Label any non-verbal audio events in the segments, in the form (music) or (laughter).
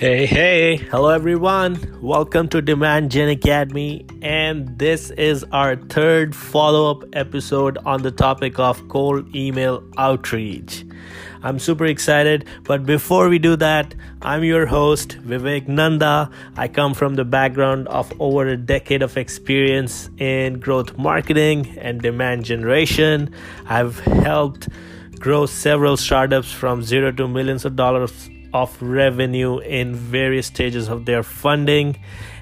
Hey, hey, hello everyone. Welcome to Demand Gen Academy, and this is our third follow up episode on the topic of cold email outreach. I'm super excited, but before we do that, I'm your host, Vivek Nanda. I come from the background of over a decade of experience in growth marketing and demand generation. I've helped grow several startups from zero to millions of dollars of revenue in various stages of their funding.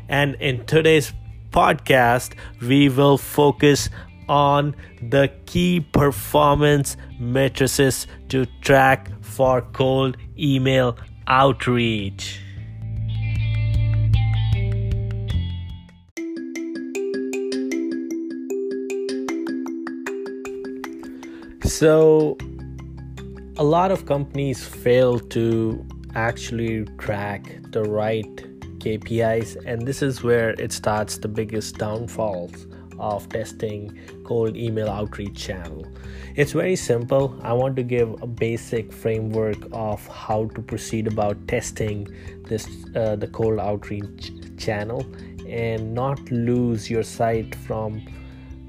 And in today's podcast, we will focus on the key performance matrices to track for cold email outreach. So, a lot of companies fail to actually track the right KPIs, and this is where it starts the biggest downfalls of testing cold email outreach channel. It's very simple. I want to give a basic framework of how to proceed about testing this uh, the cold outreach channel and not lose your sight from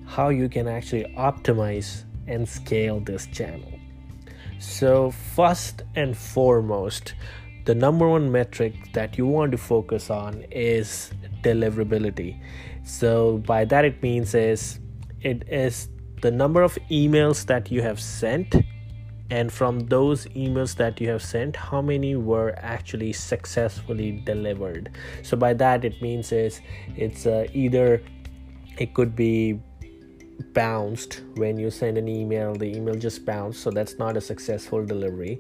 how you can actually optimize and scale this channel. So, first and foremost, the number one metric that you want to focus on is deliverability. So, by that, it means is it is the number of emails that you have sent and from those emails that you have sent how many were actually successfully delivered so by that it means is it's uh, either it could be bounced when you send an email. The email just bounced so that's not a successful delivery.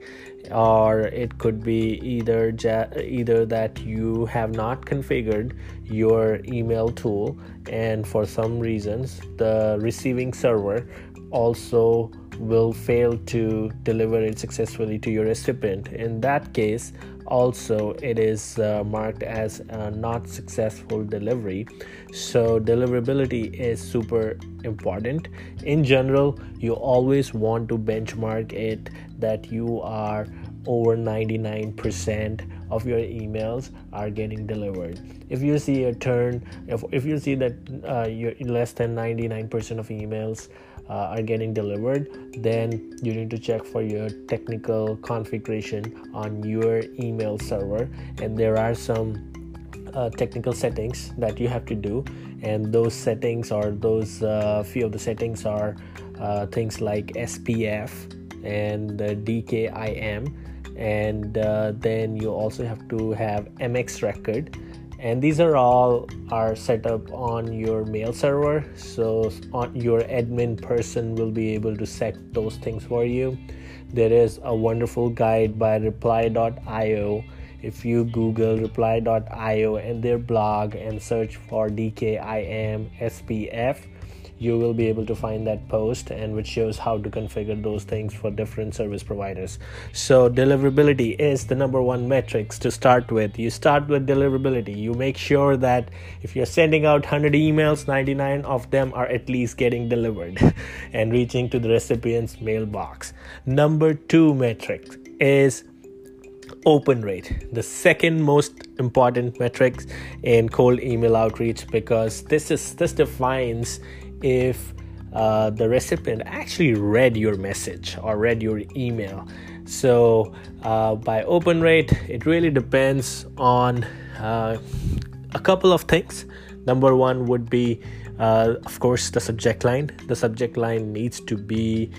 Or it could be either ja- either that you have not configured your email tool and for some reasons the receiving server also will fail to deliver it successfully to your recipient. In that case also it is uh, marked as not successful delivery. So deliverability is super important. In general you always want to benchmark it that you are over 99% of your emails are getting delivered. If you see a turn if, if you see that uh, you're less than 99% of emails uh, are getting delivered then you need to check for your technical configuration on your email server. And there are some uh, technical settings that you have to do. And those settings or those uh, few of the settings are uh, things like spf and dkim and uh, then you also have to have mx record and these are all are set up on your mail server. So on your admin person will be able to set those things for you. There is a wonderful guide by reply.io if you google reply.io and their blog and search for dkim spf you will be able to find that post and which shows how to configure those things for different service providers. So deliverability is the number one metrics to start with. You start with deliverability. You make sure that if you're sending out 100 emails 99 of them are at least getting delivered (laughs) and reaching to the recipient's mailbox. Number two metric is open rate. The second most important metric in cold email outreach because this is this defines if uh, the recipient actually read your message or read your email. So, uh, by open rate, it really depends on uh, a couple of things. Number one would be, uh, of course, the subject line. The subject line needs to be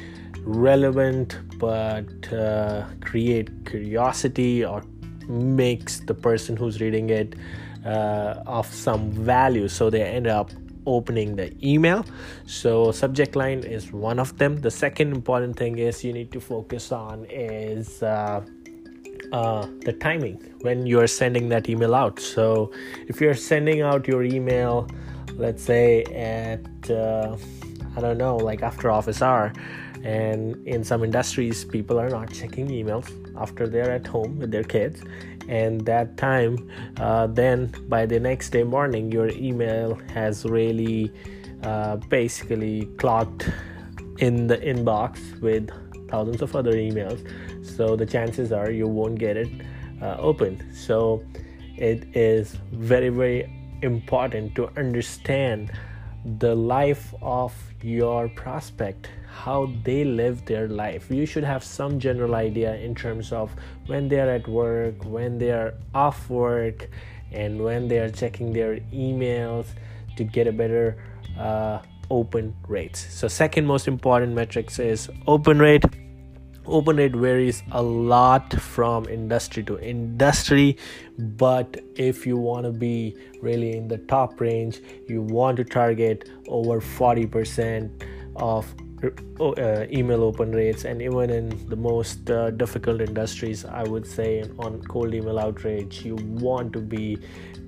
relevant but uh, create curiosity or makes the person who's reading it uh, of some value so they end up opening the email. So subject line is one of them. The second important thing is you need to focus on is uh, uh, the timing when you're sending that email out. So if you're sending out your email let's say at uh, i don't know like after office hour and in some industries people are not checking emails after they're at home with their kids. And that time uh, then by the next day morning your email has really uh, basically clogged in the inbox with thousands of other emails. So the chances are you won't get it uh, open. So it is very very important to understand the life of your prospect how they live their life. You should have some general idea in terms of when they are at work when they are off work and when they are checking their emails to get a better uh, open rates. So second most important metrics is open rate open rate varies a lot from industry to industry but if you want to be really in the top range you want to target over 40% of uh, email open rates and even in the most uh, difficult industries i would say on cold email outreach you want to be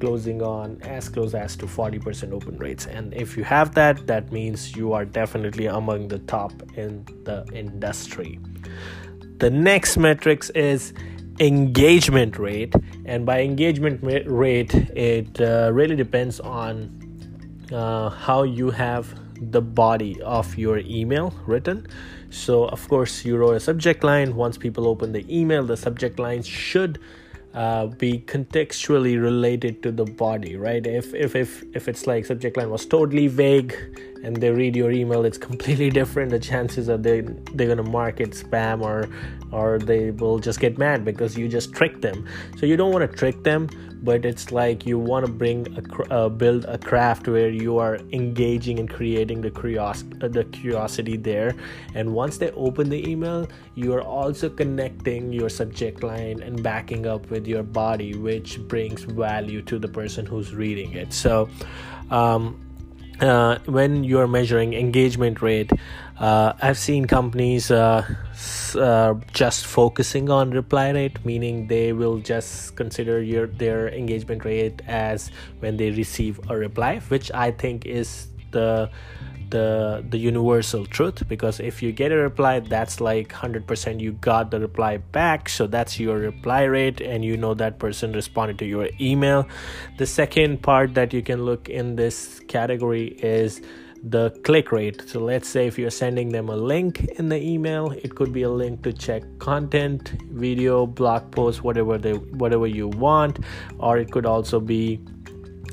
closing on as close as to 40% open rates. And if you have that that means you are definitely among the top in the industry. The next metrics is engagement rate and by engagement rate it uh, really depends on uh, how you have the body of your email written. So of course you wrote a subject line. Once people open the email the subject line should uh, be contextually related to the body right? If if if if it's like subject line was totally vague and they read your email it's completely (laughs) different. The chances are they they're gonna mark it spam or or they will just get mad because you just tricked them. So you don't want to trick them but it's like you want to bring a uh, build a craft where you are engaging and creating the curiosity uh, the curiosity there. And once they open the email you are also connecting your subject line and backing up with your body which brings value to the person who's reading it. So um, uh, when you're measuring engagement rate uh, i've seen companies uh, uh, just focusing on reply rate meaning they will just consider your their engagement rate as when they receive a reply which i think is the the the universal truth because if you get a reply that's like 100% you got the reply back so that's your reply rate and you know that person responded to your email. The second part that you can look in this category is the click rate. So let's say if you're sending them a link in the email it could be a link to check content video blog post whatever they whatever you want or it could also be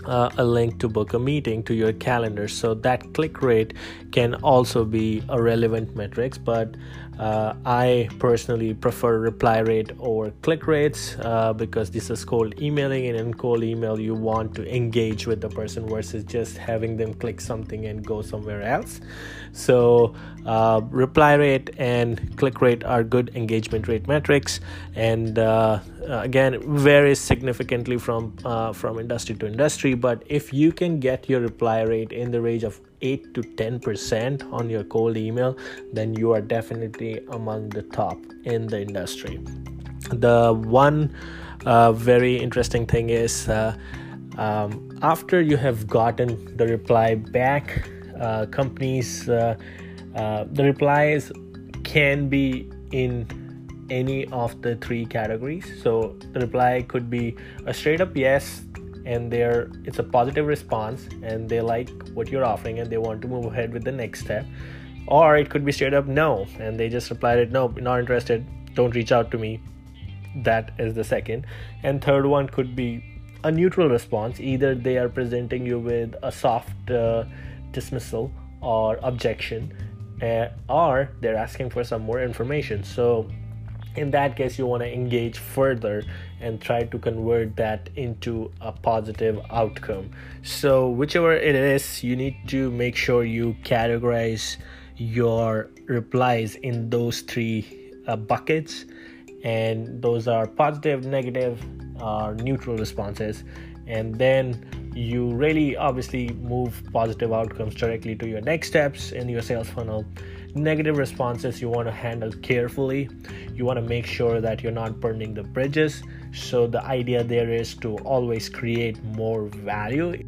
uh, a link to book a meeting to your calendar so that click rate can also be a relevant metrics but uh, I personally prefer reply rate over click rates uh, because this is cold emailing, and in cold email, you want to engage with the person versus just having them click something and go somewhere else. So, uh, reply rate and click rate are good engagement rate metrics, and uh, again, varies significantly from uh, from industry to industry. But if you can get your reply rate in the range of 8 to 10% on your cold email, then you are definitely among the top in the industry. The one uh, very interesting thing is uh, um, after you have gotten the reply back, uh, companies, uh, uh, the replies can be in any of the three categories. So the reply could be a straight up yes, and they're it's a positive response and they like what you're offering and they want to move ahead with the next step. Or it could be straight up no and they just replied it no not interested. Don't reach out to me. That is the second. And third one could be a neutral response. Either they are presenting you with a soft uh, dismissal or objection uh, or they're asking for some more information. So in that case you want to engage further and try to convert that into a positive outcome. So whichever it is you need to make sure you categorize your replies in those three uh, buckets. And those are positive negative or neutral responses and then you really obviously move positive outcomes directly to your next steps in your sales funnel. Negative responses you want to handle carefully. You want to make sure that you're not burning the bridges. So the idea there is to always create more value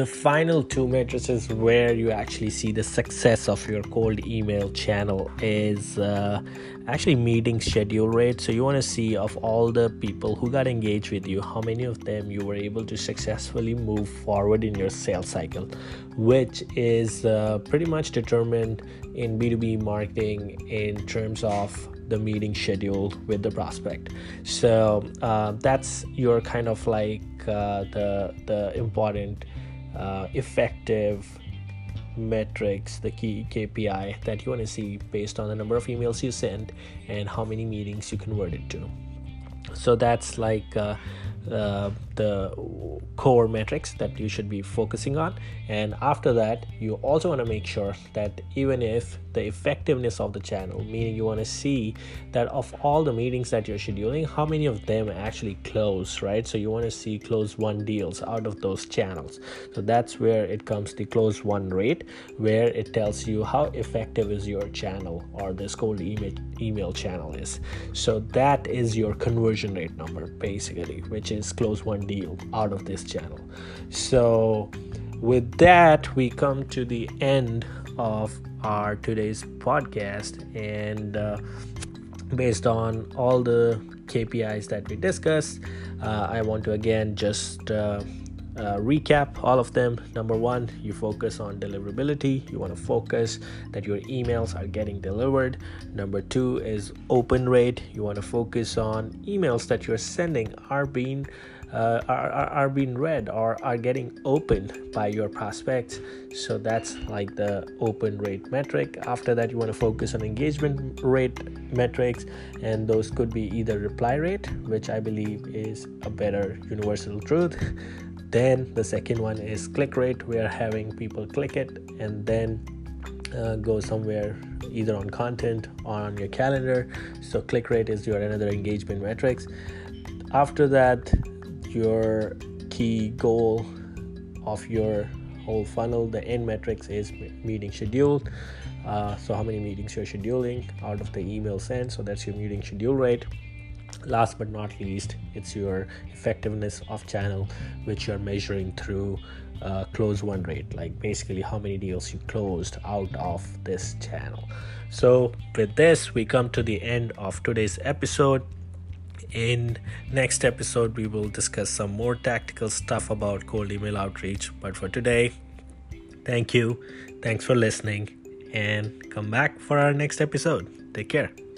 the final two matrices where you actually see the success of your cold email channel is uh, actually meeting schedule rate so you want to see of all the people who got engaged with you how many of them you were able to successfully move forward in your sales cycle which is uh, pretty much determined in b2b marketing in terms of the meeting schedule with the prospect. So uh, that's your kind of like uh, the the important uh, effective metrics, the key KPI that you want to see based on the number of emails you send and how many meetings you converted to. So that's like uh, uh, the core metrics that you should be focusing on. And after that, you also want to make sure that even if the effectiveness of the channel, meaning you want to see that of all the meetings that you're scheduling, how many of them actually close, right? So you want to see close won deals out of those channels. So that's where it comes the close won rate, where it tells you how effective is your channel or this cold email email channel is. So that is your conversion rate number basically, which close won deal out of this channel. So with that, we come to the end of our today's podcast and uh, based on all the KPIs that we discussed, uh, I want to again just uh, recap all of them. Number one, you focus on deliverability. You want to focus that your emails are getting delivered. Number two is open rate. You want to focus on emails that you're sending are being uh, are, are being read or are getting opened by your prospects so that's like the open rate metric after that you want to focus on engagement rate metrics and those could be either reply rate which i believe is a better universal truth then the second one is click rate we are having people click it and then uh, go somewhere either on content or on your calendar. So click rate is your another engagement metrics after that your key goal of your whole funnel the end metrics is meeting scheduled uh, so how many meetings you're scheduling out of the email sent so that's your meeting schedule rate last but not least it's your effectiveness of channel which you're measuring through uh, close won rate like basically how many deals you closed out of this channel. So with this we come to the end of today's episode. In next episode we will discuss some more tactical stuff about cold email outreach. But for today thank you. Thanks for listening and come back for our next episode. Take care